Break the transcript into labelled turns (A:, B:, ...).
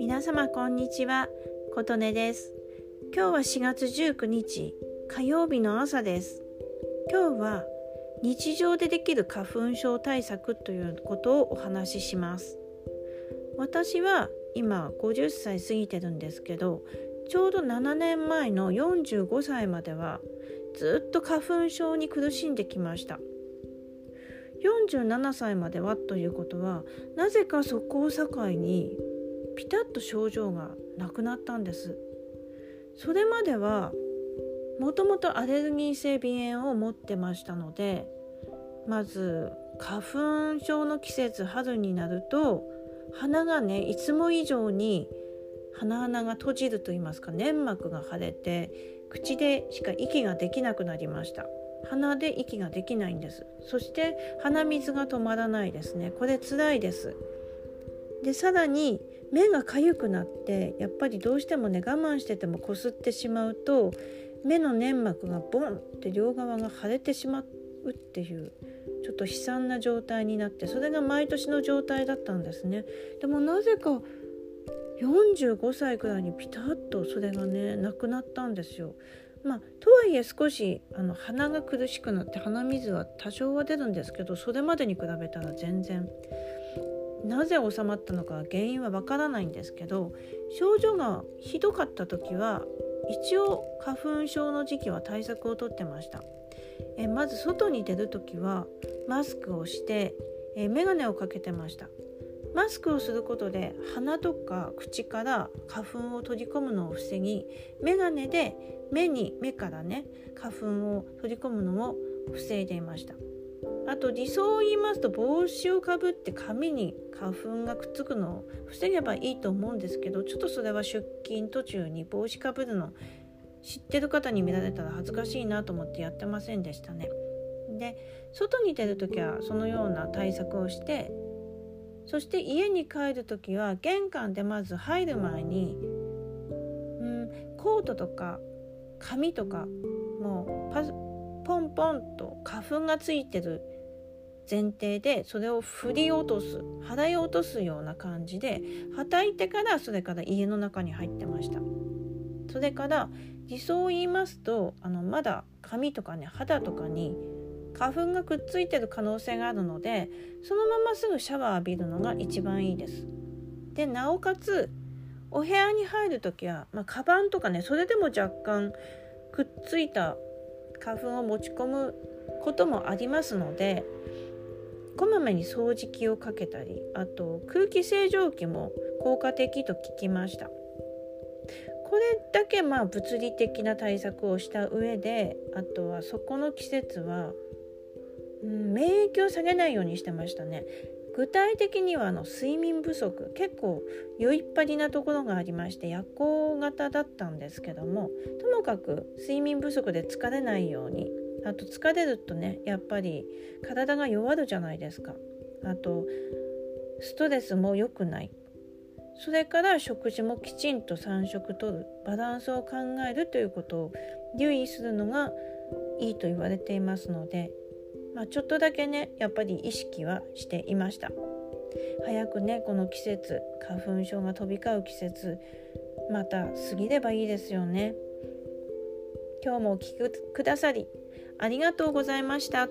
A: 皆様こんにちは琴音です。今日は4月19日火曜日の朝です。今日は日常でできる花粉症対策ということをお話しします。私は今50歳過ぎてるんですけどちょうど7年前の45歳まではずっと花粉症に苦しんできました。47歳まではということはなぜかそこを境にピタッと症状がなくなったんです。それまではもともとアレルギー性鼻炎を持ってましたのでまず花粉症の季節春になると鼻がねいつも以上に鼻穴が閉じると言いますか粘膜が腫れて口でしか息ができなくなりました。鼻で息ができないんです。そして鼻水が止まらないですね。これ辛いです。でさらに目が痒くなってやっぱりどうしてもね我慢しててもこすってしまうと目の粘膜がボンって両側が腫れてしまうっていうちょっと悲惨な状態になってそれが毎年の状態だったんですね。でもなぜか45歳くらいにピタッとそれがねなくなったんですよ。まあ、とはいえ少しあの鼻が苦しくなって鼻水は多少は出るんですけどそれまでに比べたら全然なぜ収まったのか原因はわからないんですけど症状がひどかった時は一応花粉症の時期は対策をとってました。えまず外に出る時はマスクをしてえ眼鏡をかけてました。マスクをすることで鼻とか口から花粉を取り込むのを防ぎ眼鏡で目に目からね花粉を取り込むのを防いでいましたあと理想を言いますと帽子をかぶって髪に花粉がくっつくのを防げばいいと思うんですけどちょっとそれは出勤途中に帽子かぶるの知ってる方に見られたら恥ずかしいなと思ってやってませんでしたね。で外に出る時はそのような対策をしてそして家に帰る時は玄関でまず入る前に、うん、コートとか紙とかもうパポンポンと花粉がついてる前提でそれを振り落とす払い落とすような感じではたいてからそれから家の中に入ってました。それから理想を言いますとあのまだ髪とかね肌とかに花粉がくっついてる可能性があるのでそのまますぐシャワー浴びるのが一番いいです。でなおかつお部屋に入る時は、まあ、カバンとかねそれでも若干くっついた花粉を持ち込むこともありますのでこまめに掃除機をかけたりあと空気清浄機も効果的と聞きましたこれだけまあ物理的な対策をした上であとはそこの季節はうん、免疫を下げないようにしてましたね。具体的にはあの睡眠不足結構酔いっぱりなところがありまして夜行型だったんですけどもともかく睡眠不足で疲れないようにあと疲れるとねやっぱり体が弱るじゃないですか。あとストレスも良くない。それから食事もきちんと3食とる。バランスを考えるということを留意するのがいいと言われていますのでまあ、ちょっとだけねやっぱり意識はしていました早くねこの季節花粉症が飛び交う季節また過ぎればいいですよね今日もお聴きくださりありがとうございました。